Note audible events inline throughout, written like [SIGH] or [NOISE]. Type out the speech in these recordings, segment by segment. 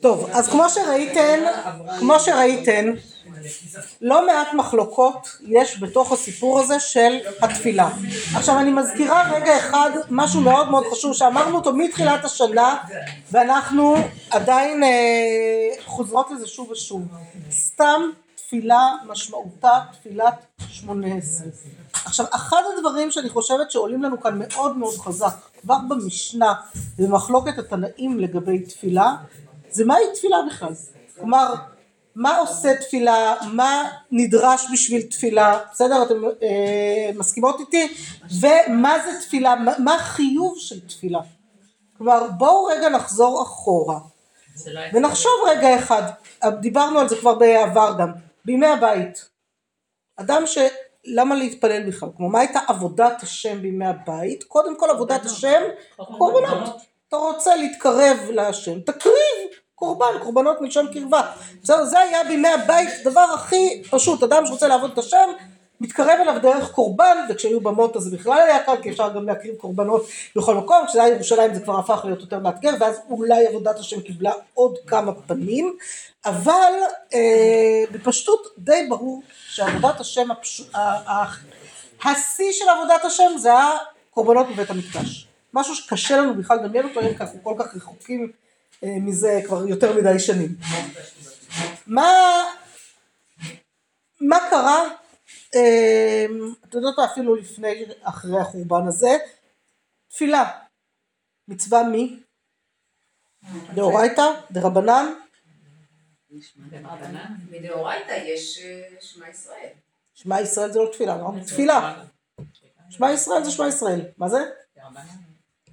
טוב, אז כמו שראיתן, כמו שראיתן, לא מעט מחלוקות יש בתוך הסיפור הזה של התפילה. עכשיו אני מזכירה רגע אחד משהו מאוד מאוד חשוב שאמרנו אותו מתחילת השנה ואנחנו עדיין אה, חוזרות לזה שוב ושוב. סתם תפילה משמעותה תפילת שמונה עשרה. עכשיו אחד הדברים שאני חושבת שעולים לנו כאן מאוד מאוד חזק כבר במשנה במחלוקת התנאים לגבי תפילה זה מהי תפילה בכלל? כלומר מה עושה תפילה? מה נדרש בשביל תפילה? בסדר? אתם אה, מסכימות איתי? ומה זה תפילה? מה, מה החיוב של תפילה? כלומר בואו רגע נחזור אחורה. ונחשוב רגע אחד. דיברנו על זה כבר בעבר גם בימי הבית אדם ש... למה להתפלל בכלל? כמו מה הייתה עבודת השם בימי הבית? קודם כל עבודת השם קורבנות. אתה רוצה להתקרב להשם, תקריב קורבן, קורבנות מלשון קרבה. בסדר? זה היה בימי הבית דבר הכי פשוט. אדם שרוצה לעבוד את השם מתקרב אליו דרך קורבן, וכשהיו במות אז בכלל היה קל, כי אפשר גם להקריב קורבנות בכל מקום, כשזה היה ירושלים זה כבר הפך להיות יותר מאתגר, ואז אולי עבודת השם קיבלה עוד כמה פנים, אבל אה, בפשטות די ברור שעבודת השם, הפש... השיא של עבודת השם זה הקורבנות בבית המקדש. משהו שקשה לנו בכלל לדמיין אותו, כי אנחנו כל כך רחוקים אה, מזה כבר יותר מדי שנים. מה, מה קרה אמ, את יודעת אפילו לפני אחרי החורבן הזה תפילה מצווה מי? דאורייתא? דרבנן? מדאורייתא יש אה, שמע ישראל. שמע ישראל זה לא תפילה, לא? תפילה. שמע ישראל זה שמע ישראל. מה זה?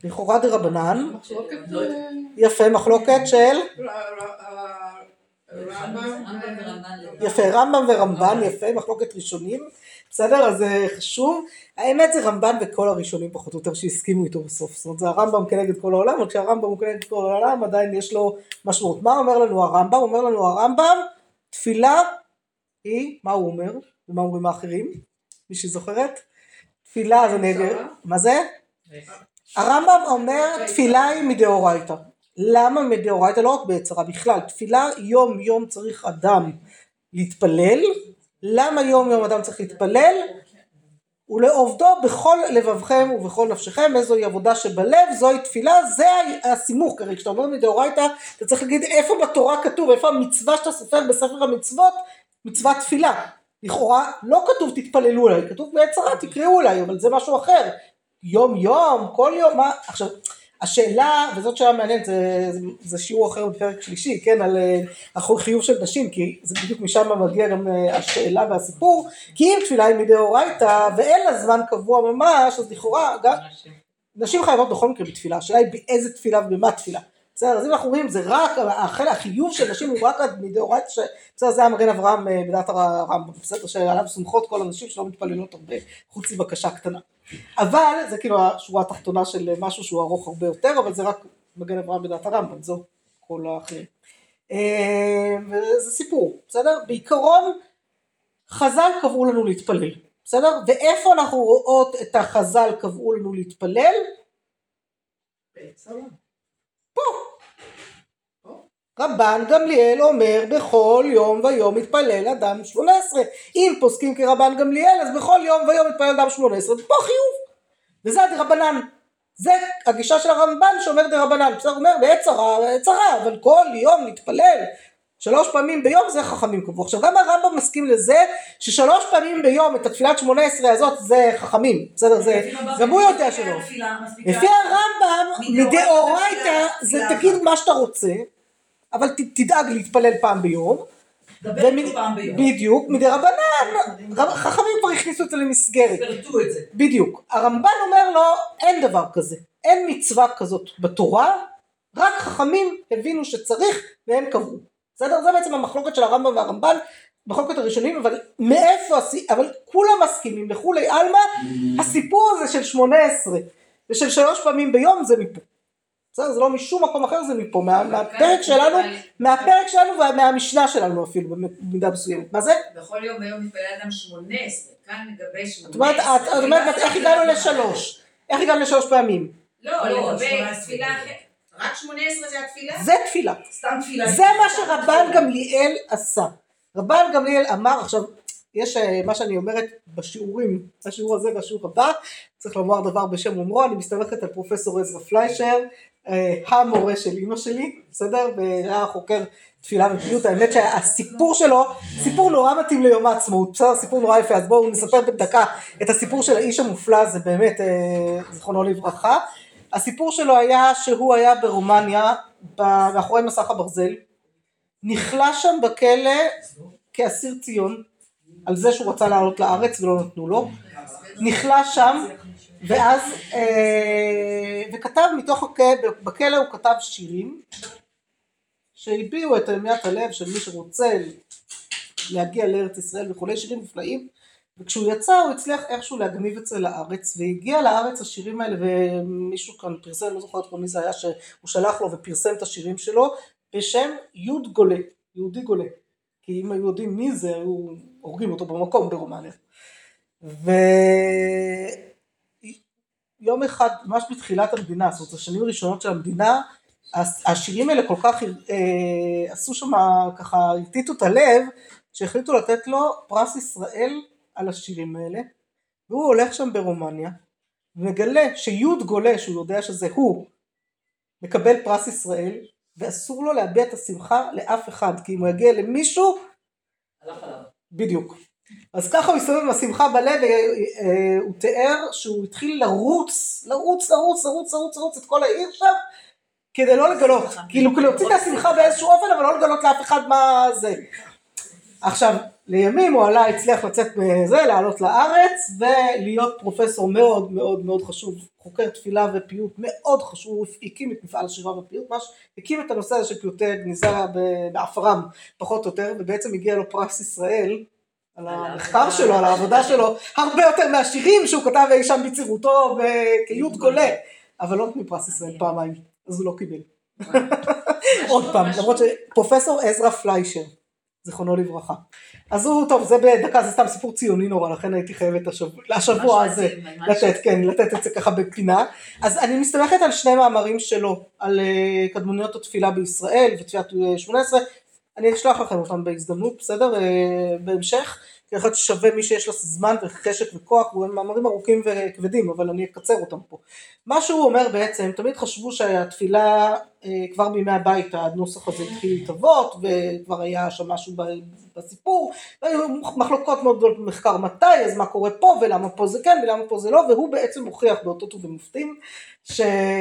לכאורה דרבנן. יפה, מחלוקת של? יפה, רמב"ם ורמב"ן, יפה, מחלוקת ראשונים, בסדר? אז זה חשוב. האמת זה רמב"ן וכל הראשונים פחות או יותר שהסכימו איתו בסוף. זאת אומרת, זה הרמב"ם כנגד כל העולם, אבל כשהרמב"ם הוא כנגד כל העולם עדיין יש לו משמעות. מה אומר לנו הרמב"ם? אומר לנו הרמב"ם, תפילה היא, מה הוא אומר? ומה אומרים האחרים? מישהי זוכרת? תפילה זה נגד, מה זה? הרמב"ם אומר תפילה היא מדאורייתא. למה מדאורייתא? לא רק בעצרה בכלל. תפילה יום יום צריך אדם להתפלל. למה יום יום אדם צריך להתפלל? ולעובדו בכל לבבכם ובכל נפשכם איזוהי עבודה שבלב זוהי תפילה זה הסימוך. כרגע כשאתה אומר מדאורייתא אתה צריך להגיד איפה בתורה כתוב איפה המצווה שאתה סופר בספר המצוות מצוות תפילה. לכאורה לא כתוב תתפללו אליי כתוב בעצרה תקראו אליי אבל זה משהו אחר. יום יום כל יום מה? עכשיו השאלה, וזאת שאלה מעניינת, זה, זה, שיעור אחר בפרק שלישי, כן, על uh, חיוב של נשים, כי זה בדיוק משם מגיע גם uh, השאלה והסיפור, כי אם תפילה היא מדאורייתא ואין לה זמן קבוע ממש, אז לכאורה, גם, נשים חייבות בכל מקרה בתפילה, השאלה היא באיזה תפילה ובמה תפילה. בסדר, אז אם אנחנו רואים זה רק, החיוב של נשים הוא רק מדאורייתא, בסדר, זה המגן אברהם אה, בדעת הרמב"ם, בסדר, שעליו סומכות כל הנשים שלא מתפללות הרבה, חוץ מבקשה קטנה. אבל, זה כאילו השורה התחתונה של משהו שהוא ארוך הרבה יותר, אבל זה רק מגן אברהם בדעת הרמב"ם, זו כל האחרים. אה, וזה סיפור, בסדר? בעיקרון, חז"ל קבעו לנו להתפלל, בסדר? ואיפה אנחנו רואות את החז"ל קבעו לנו להתפלל? פה. רבן גמליאל אומר בכל יום ויום מתפלל אדם שמונה עשרה. אם פוסקים כרבן גמליאל אז בכל יום ויום מתפלל אדם שמונה עשרה. ופה חיוב. וזה הדרבנן זה הגישה של הרמב"ן שאומר דרבנן. בסדר אומר בעצרה בעצרה אבל כל יום להתפלל שלוש פעמים ביום זה חכמים קבעו. עכשיו גם הרמב"ם מסכים לזה ששלוש פעמים ביום את התפילת שמונה עשרה הזאת זה חכמים, בסדר? זה, גם הוא יודע שלא. לפי הרמב"ם מדאורייתא זה תגיד מה שאתה רוצה, אבל תדאג להתפלל פעם ביום. ומד... פעם ביום. בדיוק, מדרבנן, חכמים כבר הכניסו את זה למסגרת. פירטו את זה. בדיוק. הרמב"ן אומר לו אין דבר כזה, אין מצווה כזאת בתורה, רק חכמים הבינו שצריך והם קבעו. בסדר? זה בעצם המחלוקת של הרמב"ם והרמב"ן, מחלוקת הראשונים, אבל מאיפה, אבל כולם מסכימים, לכולי עלמא, הסיפור הזה של שמונה עשרה ושל שלוש פעמים ביום זה מפה. בסדר? זה לא משום מקום אחר, זה מפה, מה, מהפרק שלנו, מהפרק שלנו ומהמשנה שלנו אפילו, במידה מסוימת. מה זה? בכל יום ביום מתפלל אדם שמונה עשרה, כאן לגבי שמונה עשרה. את אומרת, איך הגענו לשלוש? איך הגענו לשלוש פעמים? לא, לגבי תפילה אחרת. רק 18 זה התפילה? זה תפילה. סתם תפילה. זה מה שרבן גמליאל עשה. רבן גמליאל אמר, עכשיו, יש אה, מה שאני אומרת בשיעורים, בשיעור הזה והשיעור הבא, צריך לומר דבר בשם אומרו, אני מסתמכת על פרופסור עזרא פליישר, אה, המורה של אימא שלי, בסדר? והיה חוקר תפילה ופיוט, האמת שהסיפור שלו, סיפור נורא מתאים ליום העצמאות, בסדר? סיפור נורא יפה, אז בואו נספר בדקה את הסיפור של האיש המופלא, זה באמת, אה, זיכרונו לברכה. הסיפור שלו היה שהוא היה ברומניה, מאחורי מסך הברזל, נכלא שם בכלא כאסיר ציון, על זה שהוא רצה לעלות לארץ ולא נתנו לו, נכלא שם ואז, אה, וכתב מתוך, בכלא הוא כתב שירים שהביעו את המיית הלב של מי שרוצה להגיע לארץ ישראל וכולי, שירים נפלאים, וכשהוא יצא הוא הצליח איכשהו להגניב את זה לארץ, והגיע לארץ השירים האלה, ומישהו כאן פרסם, לא זוכרת מי זה היה, שהוא שלח לו ופרסם את השירים שלו, בשם יוד גולה, יהודי גולה. כי אם היו יודעים מי זה, היו הורגים אותו במקום ברומניה. ויום אחד, ממש בתחילת המדינה, זאת אומרת, השנים הראשונות של המדינה, השירים האלה כל כך אה, עשו שם ככה, הטיטו את הלב, שהחליטו לתת לו פרס ישראל על השירים האלה, והוא הולך שם ברומניה, ומגלה שיוד גולה, שהוא יודע שזה הוא, מקבל פרס ישראל, ואסור לו להביע את השמחה לאף אחד, כי אם הוא יגיע למישהו, בדיוק. אז ככה הוא הסתובב עם השמחה בלב, והוא תיאר שהוא התחיל לרוץ, לרוץ, לרוץ, לרוץ, לרוץ, לרוץ את כל העיר שם, כדי לא לגלות, כאילו להוציא את השמחה באיזשהו אופן, אבל לא לגלות לאף אחד מה זה. עכשיו, לימים הוא עלה, הצליח לצאת מזה, לעלות לארץ ולהיות פרופסור מאוד מאוד מאוד חשוב, חוקר תפילה ופיוט מאוד חשוב, הוא הקים את מפעל השירה ופיוט, ממש הקים את הנושא הזה של פיוטי גניזה בעפרם פחות או יותר, ובעצם הגיע לו פרס ישראל על המחקר שלו, על העבודה שלו, הרבה יותר מהשירים שהוא כתב אי שם בצעירותו וכיות גולה, אבל לא נותנים פרס ישראל פעמיים, אז הוא לא קיבל. עוד פעם, למרות שפרופסור עזרא פליישר זיכרונו לברכה. אז הוא, טוב, זה בדקה, זה סתם סיפור ציוני נורא, לכן הייתי חייבת השבוע, לשבוע הזה לתת, כן, לתת את זה ככה בפינה. אז אני מסתמכת על שני מאמרים שלו, על uh, קדמוניות התפילה בישראל ותפילת 18, אני אשלח לכם אותם בהזדמנות, בסדר? Uh, בהמשך. כאחד ששווה מי שיש לו זמן וחשק וכוח, הוא מאמרים ארוכים וכבדים, אבל אני אקצר אותם פה. מה שהוא אומר בעצם, תמיד חשבו שהתפילה אה, כבר בימי הבית הנוסח הזה התחיל להתהוות, וכבר היה שם משהו בסיפור, והיו מחלוקות מאוד גדולות במחקר מתי, אז מה קורה פה, ולמה פה זה כן, ולמה פה זה לא, והוא בעצם מוכיח באותות ובמופתים,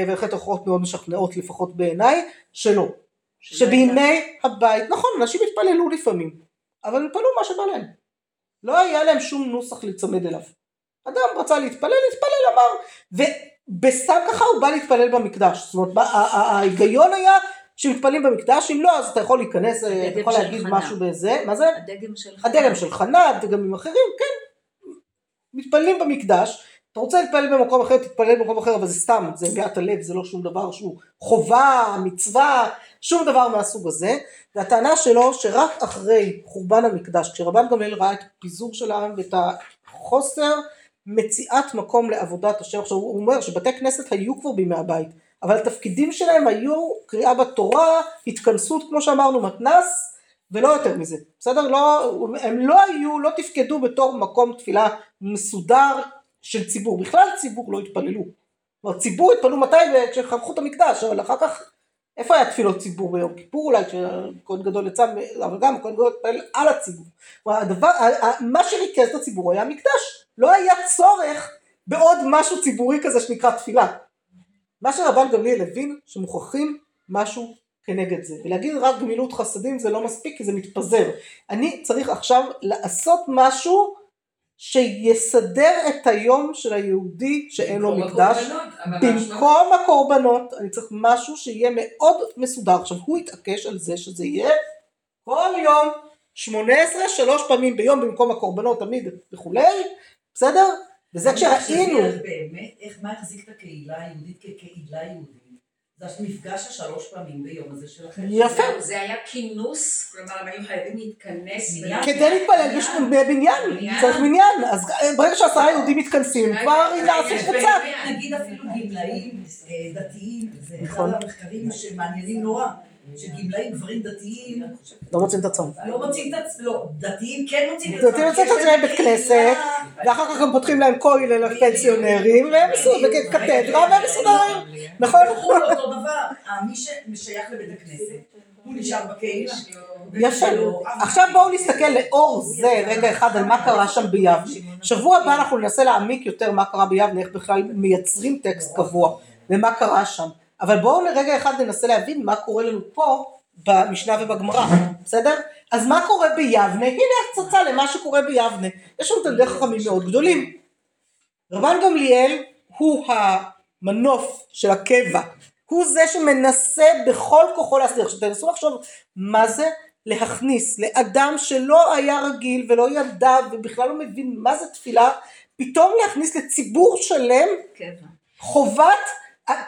ובהחלט הוכחות מאוד משכנעות לפחות בעיניי, שלא. שבימי הבית, נכון, אנשים התפללו לפעמים, אבל התפללו מה שבא להם. לא היה להם שום נוסח להיצמד אליו. אדם רצה להתפלל, להתפלל אמר, ובסתם ככה הוא בא להתפלל במקדש. זאת אומרת, ההיגיון היה שמתפללים במקדש, אם לא אז אתה יכול להיכנס, אתה יכול להגיד חנה. משהו בזה, מה זה? הדגם של חנה. הדגם של חנה, דגמים אחרים, כן. מתפללים במקדש, אתה רוצה להתפלל במקום אחר, תתפלל במקום אחר, אבל זה סתם, זה הגעת הלב, זה לא שום דבר שהוא חובה, מצווה, שום דבר מהסוג הזה. והטענה שלו שרק אחרי חורבן המקדש, כשרבן גמליאל ראה את פיזור של העם ואת החוסר מציאת מקום לעבודת השם, עכשיו הוא אומר שבתי כנסת היו כבר בימי הבית, אבל התפקידים שלהם היו קריאה בתורה, התכנסות כמו שאמרנו, מתנ"ס, ולא יותר מזה, בסדר? לא, הם לא היו, לא תפקדו בתור מקום תפילה מסודר של ציבור, בכלל ציבור לא התפללו. כלומר ציבור התפללו מתי? כשחנכו את המקדש, אבל אחר כך איפה היה תפילות ציבור ביום כיפור אולי, כשכהן גדול יצא, אבל גם כהן גדול התפלל על הציבור. הדבר, מה שריכז את הציבור היה מקדש, לא היה צורך בעוד משהו ציבורי כזה שנקרא תפילה. מה שרבן גמליאל הבין, שמוכרחים משהו כנגד זה. ולהגיד רק גמילות חסדים זה לא מספיק כי זה מתפזר. אני צריך עכשיו לעשות משהו שיסדר את היום של היהודי שאין לו מקדש במקום הקורבנות אני צריך משהו שיהיה מאוד מסודר. עכשיו הוא התעקש על זה שזה יהיה כל יום שמונה עשרה שלוש פעמים ביום במקום הקורבנות תמיד וכולי בסדר? וזה כשראינו. באמת איך מה החזיק את הקהילה היהודית כקהילה יהודית זה מפגש השלוש פעמים ביום הזה שלכם. יפה. זה היה כינוס, כלומר הם היו חייבים להתכנס. מניין. כדי להתפלל בבניין, בבניין. צריך מניין, אז ברגע שעשרה יהודים מתכנסים, כבר יש קבוצה. בבניין. נגיד אפילו גמלאים אה, דתיים, זה נכון. אחד המחקרים שמעניינים נורא, שגמלאים גברים דתיים לא מוצאים את עצמם. לא מוצאים את עצמם, לא, דתיים כן מוצאים את עצמם. דתיים מוצאים את כי יש עצמם להם בית כנסת. ואחר כך גם פותחים להם כולל לפנסיונרים, והם מסודרים, וקתדרה, והם מסודרים. נכון? בחו"ל אותו דבר, אה, מי ששייך לבית הכנסת, הוא נשאר בקהילה. יפה. עכשיו בואו נסתכל לאור זה רגע אחד על מה קרה שם ביבנה. שבוע הבא אנחנו ננסה להעמיק יותר מה קרה ביבנה, איך בכלל מייצרים טקסט קבוע, ומה קרה שם. אבל בואו לרגע אחד ננסה להבין מה קורה לנו פה במשנה ובגמרא, בסדר? אז מה קורה ביבנה? הנה הצצה למה שקורה ביבנה. יש לנו תלמידי חכמים מאוד גדולים. רבן גמליאל הוא המנוף של הקבע, הוא זה שמנסה בכל כוחו להסדיר. עכשיו תנסו לחשוב מה זה להכניס לאדם שלא היה רגיל ולא ידע ובכלל לא מבין מה זה תפילה, פתאום להכניס לציבור שלם קבע. חובת,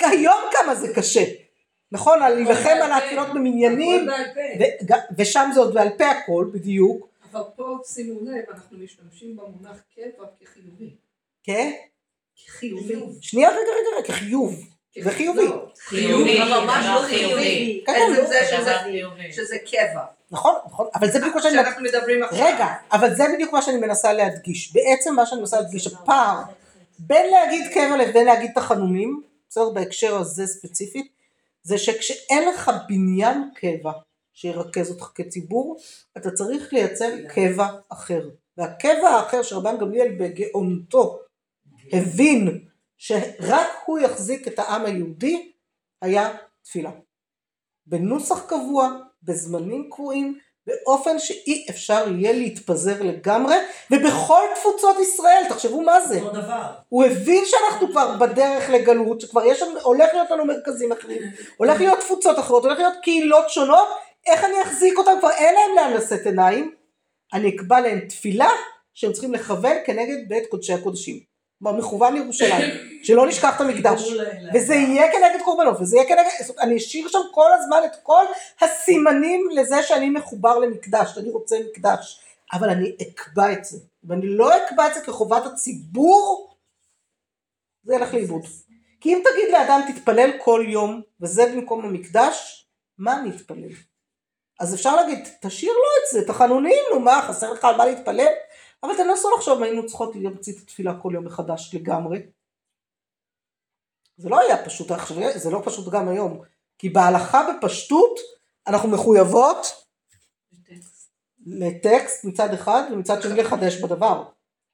היום כמה זה קשה, נכון? על להילחם על התפילות במניינים. ו- ושם זה עוד בעל פה הכל בדיוק, אבל פה שימו לב, אנחנו משתמשים במונח קבע כחיובי. כן? כחיובי. שנייה רגע רגע רגע, חיוב, זה חיובי, לא, חיובי, ממש לא חיובי. כן, עצם כן, זה. שזה קבע. נכון, נכון, אבל זה בדיוק מה שאני שאנחנו מדברים עכשיו. רגע, אבל זה בדיוק מה שאני מנסה להדגיש. בעצם מה שאני מנסה להדגיש, הפער בין להגיד קבע לבין להגיד תחנונים, בסדר, בהקשר הזה ספציפית, זה שכשאין לך בניין קבע שירכז אותך כציבור, אתה צריך לייצר קבע אחר. והקבע האחר שרבן גמליאל בגאונותו הבין שרק הוא יחזיק את העם היהודי, היה תפילה. בנוסח קבוע, בזמנים קבועים, באופן שאי אפשר יהיה להתפזר לגמרי, ובכל תפוצות ישראל, תחשבו מה זה. אותו דבר. הוא הבין שאנחנו כבר בדרך לגלות, שכבר יש, הולך להיות לנו מרכזים אחרים, הולך להיות תפוצות אחרות, הולך להיות קהילות שונות, איך אני אחזיק אותם? כבר אין להם לאן לשאת עיניים, אני אקבע להם תפילה שהם צריכים לכוון כנגד בית קודשי הקודשים. כלומר מכוון לירושלים, [LAUGHS] שלא נשכח את המקדש. וזה יהיה כנגד קורבנות, וזה יהיה כנגד, אני אשאיר שם כל הזמן את כל הסימנים לזה שאני מחובר למקדש, שאני רוצה מקדש, אבל אני אקבע את זה, ואני לא אקבע את זה כחובת הציבור, זה ילך לאיבוד. כי אם תגיד לאדם תתפלל כל יום, וזה במקום המקדש, מה אני אתפלל? אז אפשר להגיד, תשאיר לו את זה, תחנונים, נו מה, חסר לך על מה להתפלל? אבל תנסו לחשוב היינו צריכות להמציא את התפילה כל יום מחדש לגמרי. זה לא היה פשוט, זה לא פשוט גם היום, כי בהלכה בפשטות אנחנו מחויבות לטקסט מצד אחד ומצד שני לחדש בדבר.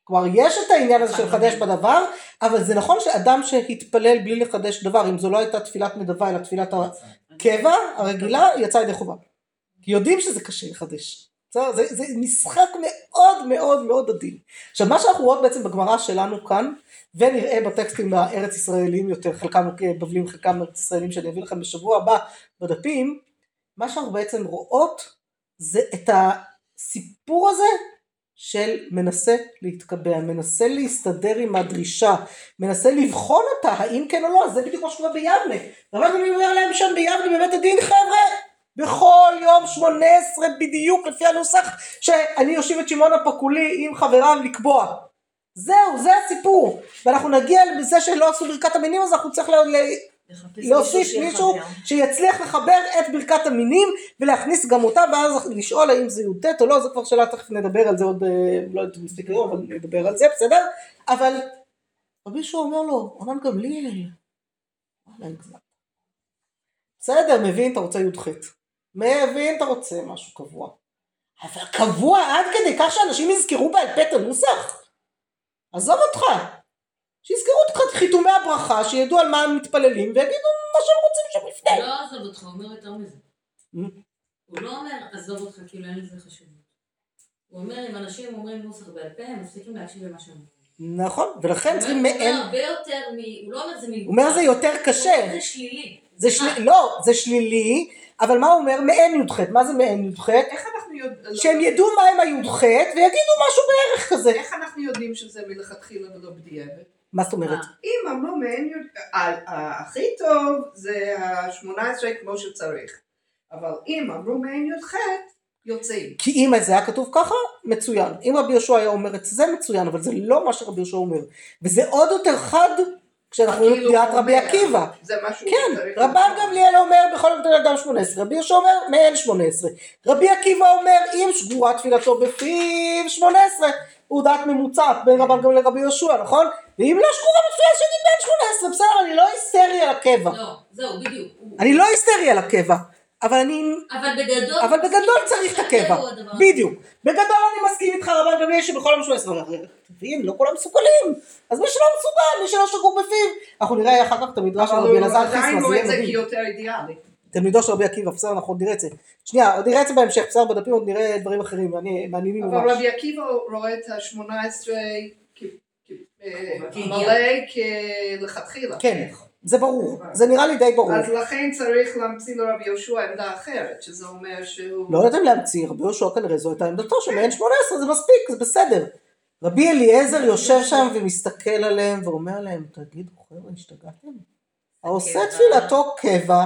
כלומר יש את העניין הזה של לחדש בדבר, אבל זה נכון שאדם שהתפלל בלי לחדש דבר, אם זו לא הייתה תפילת נדבה אלא תפילת הקבע הרגילה, יצא ידי חובה. כי יודעים שזה קשה לחדש. בסדר? זה, זה משחק מאוד מאוד מאוד עדין. עכשיו מה שאנחנו רואות בעצם בגמרא שלנו כאן, ונראה בטקסטים הארץ ישראלים יותר, חלקם בבלים, חלקם ארץ ישראלים שאני אביא לכם בשבוע הבא בדפים, מה שאנחנו בעצם רואות זה את הסיפור הזה של מנסה להתקבע, מנסה להסתדר עם הדרישה, מנסה לבחון אותה, האם כן או לא, זה בדיוק מה שקורה ביבנה. רבן אומר להם שם ביבנה בבית הדין, חבר'ה, בכל יום שמונה עשרה בדיוק לפי הנוסח שאני אושיב את שמעון הפקולי עם חבריו לקבוע. זהו, זה הסיפור. ואנחנו נגיע לזה שלא עשו ברכת המינים, אז אנחנו צריך ל- ל- להוסיף מישהו שיצליח לחבר את ברכת המינים ולהכניס גם אותה ואז לשאול האם זה י"ט או לא, זה כבר שאלה, תכף נדבר על זה עוד, אה, לא יודעת אם נספיק היום, אבל נדבר על זה, בסדר? אבל יהושע אומר לו, רבן גמליאל, וואלה, הגזמת. בסדר, מבין, אתה רוצה י"ח. מבין, אתה רוצה משהו קבוע. אבל קבוע עד כדי כך שאנשים יזכרו בעל פה את הנוסח? עזוב אותך. שיזכרו אותך את חיתומי הברכה, שידעו על מה הם מתפללים, ויגידו מה שהם רוצים שם לפני. לא עזוב אותך, הוא אומר יותר מזה. הוא לא אומר עזוב אותך כאילו אין לזה חשיבות. הוא אומר אם אנשים אומרים נוסח בעל פה, הם מפסיקים להקשיב למה שהם אומרים. נכון, ולכן צריכים אומר- הוא מעין... אומר הרבה יותר מ... הוא לא אומר זה מיוחד. הוא אומר זה יותר קשה. הוא אומר זה שלילי. זה שלילי, לא, זה שלילי, אבל מה הוא אומר? מעין י"ח. מה זה מעין י"ח? איך אנחנו יודעים... שהם ידעו מה הם הי"ח ויגידו משהו בערך כזה. איך אנחנו יודעים שזה מלכתחילה ולא בדיעבד? מה זאת אומרת? אם אמרו מעין י"ח, ה- ה- הכי טוב זה ה-18 כמו שצריך. אבל אם אמרו מעין י"ח, יוצאים. כי אם זה היה כתוב ככה, מצוין. אם רבי יהושע היה אומר את זה, מצוין, אבל זה לא מה שרבי יהושע אומר. וזה עוד יותר חד כשאנחנו רואים כאילו הוא רבי עקיבא. זה מה שהוא כן, רבן. גמליאל אומר בכל מקרה אדם 18, רבי יהושע אומר מעין 18. רבי עקיבא אומר אם שגורה תפילתו בפיו 18. הוא דעת ממוצעת בין רבן גמליאל לרבי יהושע, נכון? ואם לא שגורה בתפילה שיגיד מעין 18, בסדר, אני לא היסטרי על הקבע. לא, זהו, בדיוק. אני לא היסטרי על הקבע, אבל אני אבל בגדול... אבל בגדול צריך את הקבע, הוא. בדיוק. בגדול אני מסכים איתך רבן גמליאל שבכל יום שהוא עשרה, מבין? לא כולם מסוגלים. אז מי שלא מסוגל, מי שלא שגור בפיו. אנחנו נראה אחר כך את המדרש של אבל רבי הוא אלעזר עדיין חיסמה, זה רואה יהיה את זה מדהים. כיותר אידיאלי. תלמידו של רבי עקיבא, בסדר, אנחנו נראה את זה. שנייה, עוד נראה את זה בהמשך, בסדר, בדפים עוד נראה דברים אחרים, מעניין- מעניינים אבל ממש. רבי עקיבא רואה את ה-18 כאידיאל. מלא כלכתחילה. כן, זה ברור, זה נראה לי די ברור. אז לכן צריך להמציא לרבי יהושע עמדה אחרת, שזה אומר שהוא... לא יודעים להמציא, רבי יהושע כנראה זו הייתה עמדתו שמעין 18 זה מספיק, זה בסדר. רבי אליעזר יושב שם ומסתכל עליהם ואומר להם, תגידו חבר'ה, השתגעתם? העושה. תפילתו קבע,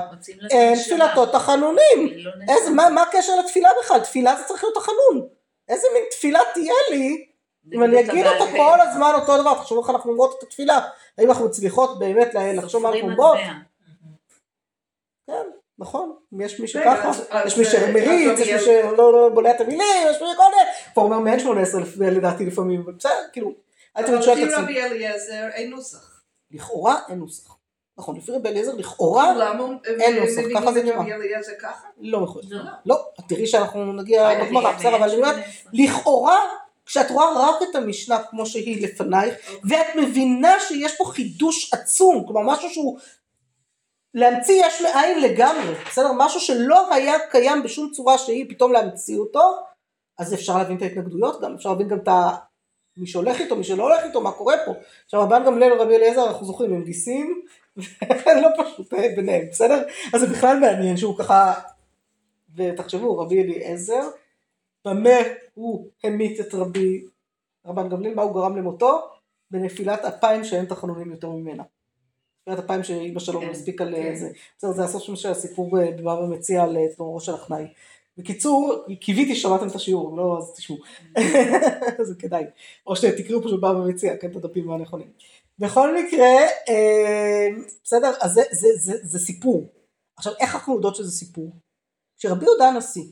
אין. תפילתו תחנונים. לא מה הקשר לתפילה בכלל? תפילה זה צריך להיות תחנון. איזה מין תפילה תהיה לי, אם אני אגיד אותה כל הזמן אותו דבר, תחשבו איך אנחנו אומרות את התפילה. האם אנחנו מצליחות באמת לחשוב מה אנחנו אומרות? כן, נכון. אם יש מי שככה, יש מי שמריץ, יש מי שלא לא בולע את המילים, יש מי שכל מיני. כבר אומר מעין 18 לפ- לדעתי לפעמים, אבל בסדר, כאילו, אל תמיד אבל שואל לפי את עצמי. רבי אליעזר אין נוסח. לכאורה אין נוסח. נכון, לפי רבי אליעזר לכאורה למה אין נוסח, ככה זה נראה. לא מחויב. לא. לא, תראי שאנחנו נגיע אה, בגמרא, אני- בסדר, אבל אני אומרת, 18. לכאורה, כשאת רואה רק את המשנה כמו שהיא לפנייך, ואת מבינה שיש פה חידוש עצום, כלומר משהו שהוא להמציא יש מאין לגמרי, בסדר? משהו שלא היה קיים בשום צורה שהיא, פתאום להמציא אותו, אז אפשר להבין את ההתנגדויות גם, אפשר להבין גם את ה... מי שהולך איתו, מי שלא הולך איתו, מה קורה פה. עכשיו רבן גמליאל ורבי אליעזר, אנחנו זוכרים, הם גיסים, [LAUGHS] לא פשוט אה, ביניהם, בסדר? אז זה בכלל מעניין שהוא ככה, ותחשבו, רבי אליעזר, במה הוא המית את רבי רבן גמליאל, מה הוא גרם למותו? בנפילת אפיים שאין תחנונים יותר ממנה. נפילת אפיים שאימא שלו מספיק על כן. זה. בסדר, זה הסוף של הסיפור אה, בבבא מציע על אה, תנורו של החנאי. בקיצור, קיוויתי ששמעתם את השיעור, אם לא אז תשמעו. [LAUGHS] זה כדאי. או שתקראו פשוט בבא מציע, כן, את הדפים הנכונים. בכל מקרה, אה, בסדר, אז זה, זה, זה, זה סיפור. עכשיו, איך אנחנו יודעות שזה סיפור? כשרבי יהודה הנשיא,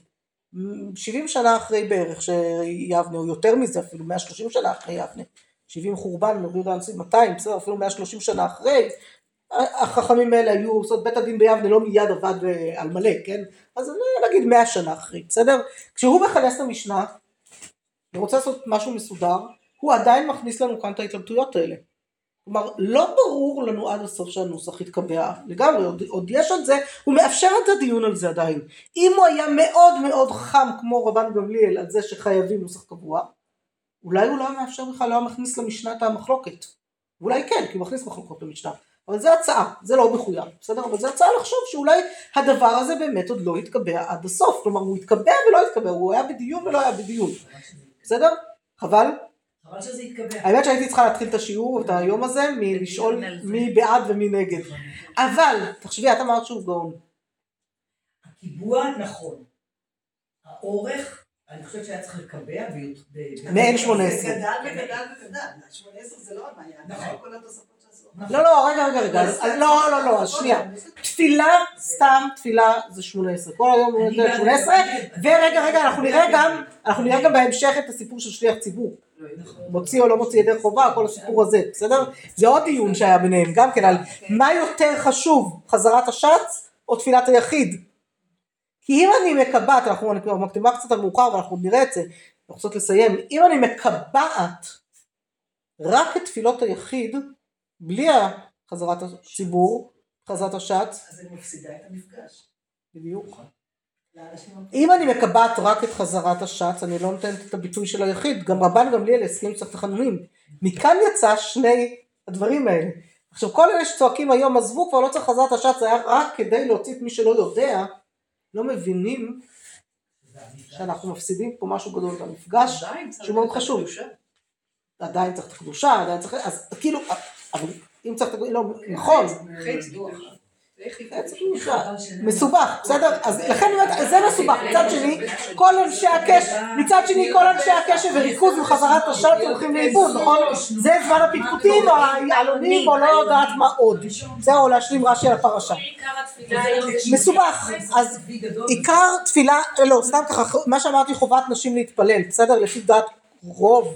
70 שנה אחרי בערך שיבנה, או יותר מזה אפילו, 130 שנה אחרי יבנה, 70 חורבן, יהודה הנשיא 200, בסדר, אפילו 130 שנה אחרי, החכמים האלה היו, זאת אומרת, בית הדין ביבנה לא מיד עבד אה, על מלא, כן? אז נגיד 100 שנה אחרי, בסדר? כשהוא מכנס את המשנה, ורוצה לעשות משהו מסודר, הוא עדיין מכניס לנו כאן את ההתלבטויות האלה. כלומר, לא ברור לנו עד הסוף שהנוסח יתקבע לגמרי, עוד, עוד יש על זה, הוא מאפשר את הדיון על זה עדיין. אם הוא היה מאוד מאוד חם כמו רבן גמליאל על זה שחייבים נוסח קבוע, אולי הוא לא היה מאפשר בכלל, לא היה מכניס למשנה את המחלוקת. ואולי כן, כי הוא מכניס מחלוקות למשנה. אבל זו הצעה, זה לא מחויב, בסדר? אבל זו הצעה לחשוב שאולי הדבר הזה באמת עוד לא יתקבע עד הסוף. כלומר, הוא יתקבע ולא יתקבע, הוא היה בדיון ולא היה בדיון. בסדר? חבל? חבל שזה יתקבע. האמת שהייתי צריכה להתחיל את השיעור, את היום הזה, מלשאול. מי בעד ומי נגד. אבל, תחשבי, את אמרת שהוא גאון. הקיבוע נכון. האורך, אני חושבת שהיה צריך לקבע. ב- ב- מעין זה 18. גדל וגדל וגדל. 18 זה לא הבעיה. נכון. כל התוספות. לא, לא, רגע, רגע, רגע, לא, לא, לא, שנייה. תפילה, סתם תפילה זה 18. כל היום הוא אני נותן בעד 18, לקבל. ורגע, רגע, אנחנו נראה גם, אנחנו נראה גם בהמשך את הסיפור של שליח ציבור. מוציא או לא מוציא ידי חובה, כל הסיפור הזה, בסדר? זה עוד דיון שהיה ביניהם, גם כן על מה יותר חשוב, חזרת השץ או תפילת היחיד. כי אם אני מקבעת, אנחנו מקדימה קצת על מאוחר ואנחנו נראה את זה, אנחנו רוצות לסיים, אם אני מקבעת רק את תפילות היחיד, בלי חזרת הציבור, חזרת השץ, אז אני מפסידה את המפגש. בדיוק. לאנשים אם אני מקבעת רק את חזרת השץ, אני לא נותנת את הביטוי של היחיד, גם רבן גמליאל הסכים שצריך תחנונים. מכאן יצא שני הדברים האלה. עכשיו כל אלה שצועקים היום עזבו כבר לא צריך חזרת השץ, זה היה רק כדי להוציא את מי שלא יודע, לא מבינים שאנחנו מפסידים פה משהו גדול במפגש, שהוא מאוד חשוב. עדיין צריך את הקדושה, עדיין צריך, אז כאילו אבל אם צריך, לא, נכון. מסובך, בסדר? אז לכן אני אומרת, זה מסובך. מצד שני, כל אנשי הקשב, מצד שני, כל אנשי הקשב וריכוז וחזרת השעות הולכים לאיבוד, נכון? זה זמן הפטפוטים או העלונים או לא יודעת מה עוד. זהו, להשלים רש"י על הפרשה. מסובך, אז עיקר תפילה, לא, סתם ככה, מה שאמרתי חובת נשים להתפלל, בסדר? לפי דעת רוב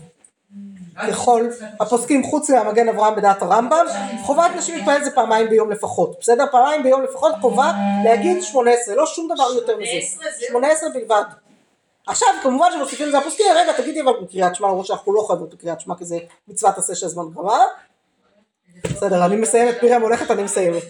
ככל הפוסקים חוץ מהמגן אברהם בדעת הרמב"ם, חובת נשים להתפלל זה פעמיים ביום לפחות, בסדר? פעמיים ביום לפחות חובה להגיד שמונה עשרה, לא שום דבר יותר מזה, שמונה עשרה בלבד. עכשיו כמובן שמוסיפים לזה הפוסקים, רגע תגידי אבל בקריאת שמע למרות שאנחנו לא חייבות בקריאת שמע כי זה מצוות עשה שהזמן גמר. בסדר, אני מסיימת, מרים הולכת, אני מסיימת.